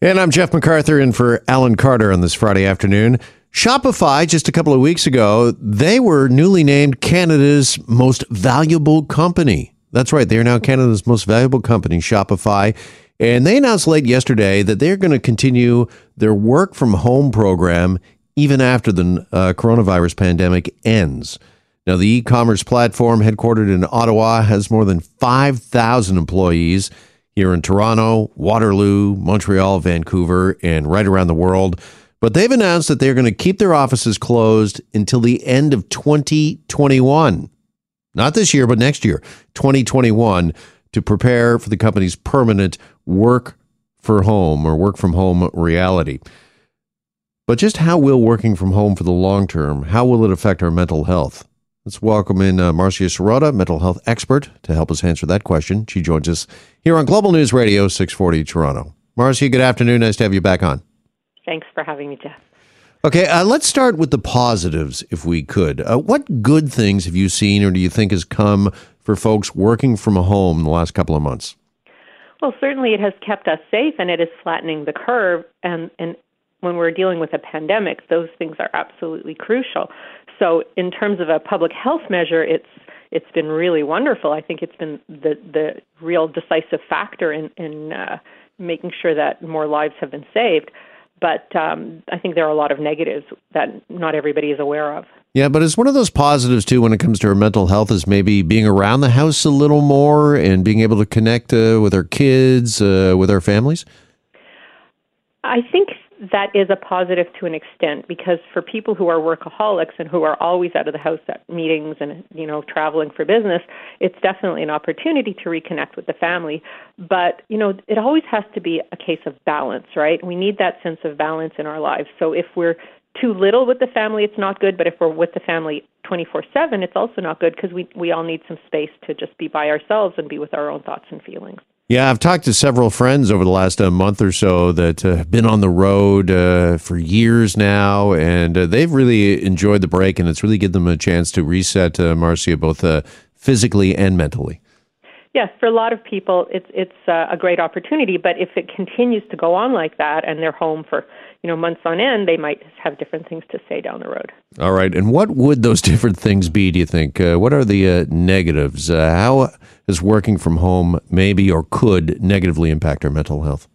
And I'm Jeff MacArthur in for Alan Carter on this Friday afternoon. Shopify, just a couple of weeks ago, they were newly named Canada's most valuable company. That's right, they are now Canada's most valuable company, Shopify. And they announced late yesterday that they're going to continue their work from home program even after the uh, coronavirus pandemic ends. Now, the e commerce platform, headquartered in Ottawa, has more than 5,000 employees here in Toronto, Waterloo, Montreal, Vancouver, and right around the world. But they've announced that they're going to keep their offices closed until the end of 2021. Not this year, but next year, 2021, to prepare for the company's permanent work for home or work from home reality. But just how will working from home for the long term, how will it affect our mental health? Let's welcome in uh, Marcia Sirota, mental health expert, to help us answer that question. She joins us here on Global News Radio 640 Toronto. Marcia, good afternoon. Nice to have you back on. Thanks for having me, Jeff. Okay, uh, let's start with the positives, if we could. Uh, what good things have you seen or do you think has come for folks working from home in the last couple of months? Well, certainly it has kept us safe and it is flattening the curve. And, and when we're dealing with a pandemic, those things are absolutely crucial. So, in terms of a public health measure, it's it's been really wonderful. I think it's been the the real decisive factor in in uh, making sure that more lives have been saved. But um, I think there are a lot of negatives that not everybody is aware of. Yeah, but it's one of those positives too when it comes to our mental health is maybe being around the house a little more and being able to connect uh, with our kids, uh, with our families. I think that is a positive to an extent because for people who are workaholics and who are always out of the house at meetings and you know traveling for business it's definitely an opportunity to reconnect with the family. But you know it always has to be a case of balance right? We need that sense of balance in our lives. So if we're too little with the family it's not good. But if we're with the family 24/7 it's also not good because we we all need some space to just be by ourselves and be with our own thoughts and feelings yeah, I've talked to several friends over the last uh, month or so that uh, have been on the road uh, for years now, and uh, they've really enjoyed the break, and it's really given them a chance to reset, uh, Marcia, both uh, physically and mentally. Yes, for a lot of people, it's it's uh, a great opportunity. But if it continues to go on like that, and they're home for you know months on end, they might have different things to say down the road. All right, and what would those different things be? Do you think? Uh, what are the uh, negatives? how is working from home maybe or could negatively impact our mental health?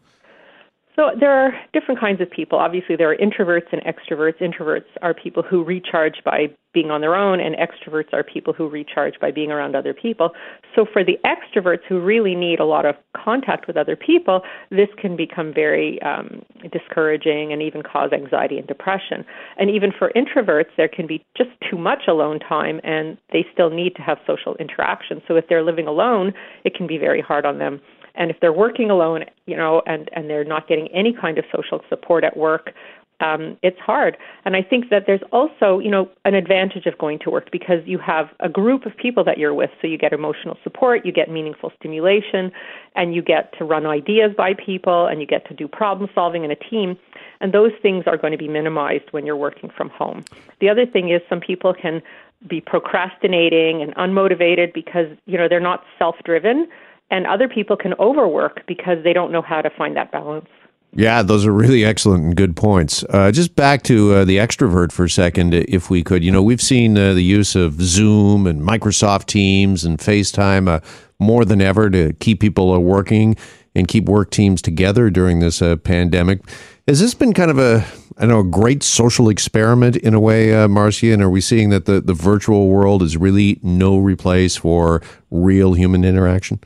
So there are different kinds of people. Obviously, there are introverts and extroverts. Introverts are people who recharge by being on their own, and extroverts are people who recharge by being around other people. So for the extroverts who really need a lot of contact with other people, this can become very um, discouraging and even cause anxiety and depression. And even for introverts, there can be just too much alone time, and they still need to have social interaction. So if they're living alone, it can be very hard on them and if they're working alone, you know, and and they're not getting any kind of social support at work, um, it's hard. And I think that there's also, you know, an advantage of going to work because you have a group of people that you're with. So you get emotional support, you get meaningful stimulation, and you get to run ideas by people, and you get to do problem solving in a team. And those things are going to be minimized when you're working from home. The other thing is some people can be procrastinating and unmotivated because, you know, they're not self driven and other people can overwork because they don't know how to find that balance. Yeah, those are really excellent and good points. Uh, just back to uh, the extrovert for a second, if we could. You know, we've seen uh, the use of Zoom and Microsoft Teams and FaceTime uh, more than ever to keep people uh, working and keep work teams together during this uh, pandemic. Has this been kind of a, I know, a great social experiment in a way, uh, Marcia? And are we seeing that the, the virtual world is really no replace for real human interaction?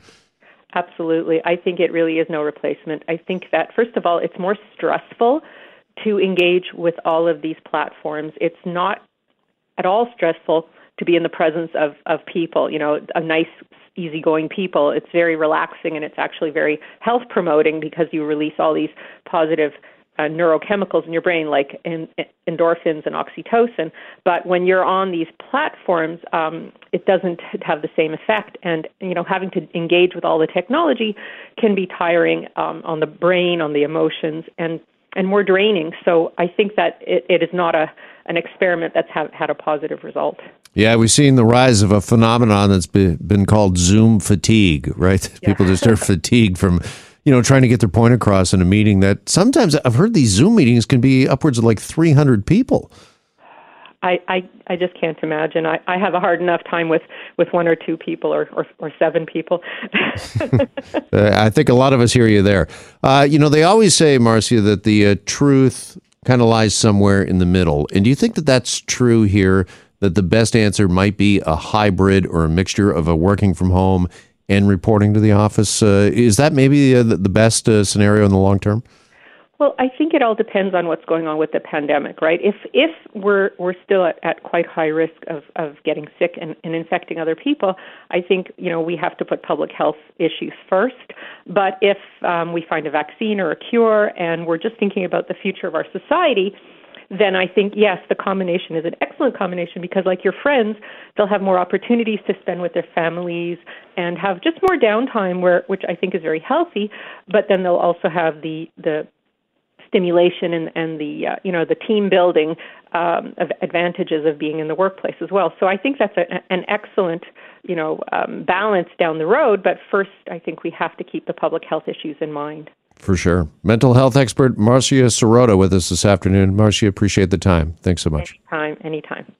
Absolutely. I think it really is no replacement. I think that, first of all, it's more stressful to engage with all of these platforms. It's not at all stressful to be in the presence of, of people, you know, a nice, easygoing people. It's very relaxing and it's actually very health promoting because you release all these positive uh, neurochemicals in your brain like in, in endorphins and oxytocin. But when you're on these platforms, um, it doesn't have the same effect. And you know, having to engage with all the technology can be tiring um, on the brain, on the emotions, and and more draining. So I think that it, it is not a an experiment that's have, had a positive result. Yeah, we've seen the rise of a phenomenon that's been, been called Zoom fatigue, right? Yeah. People just are fatigued from you know, trying to get their point across in a meeting that sometimes I've heard these Zoom meetings can be upwards of like 300 people. I, I, I just can't imagine. I, I have a hard enough time with, with one or two people or, or, or seven people. uh, I think a lot of us hear you there. Uh, you know, they always say, Marcia, that the uh, truth kind of lies somewhere in the middle. And do you think that that's true here? That the best answer might be a hybrid or a mixture of a working from home and reporting to the office? Uh, is that maybe uh, the, best uh, scenario in the long term? Well, I think it all depends on what's going on with the pandemic, right? If if we're we're still at, at quite high risk of, of getting sick and, and infecting other people, I think you know we have to put public health issues first. But if um, we find a vaccine or a cure, and we're just thinking about the future of our society, then I think yes, the combination is an excellent combination because, like your friends, they'll have more opportunities to spend with their families and have just more downtime, where which I think is very healthy. But then they'll also have the the stimulation and, and the uh, you know the team building um, of advantages of being in the workplace as well. So I think that's a, an excellent you know um, balance down the road. But first, I think we have to keep the public health issues in mind. For sure. Mental health expert Marcia Sirota with us this afternoon. Marcia, appreciate the time. Thanks so much. Anytime, anytime.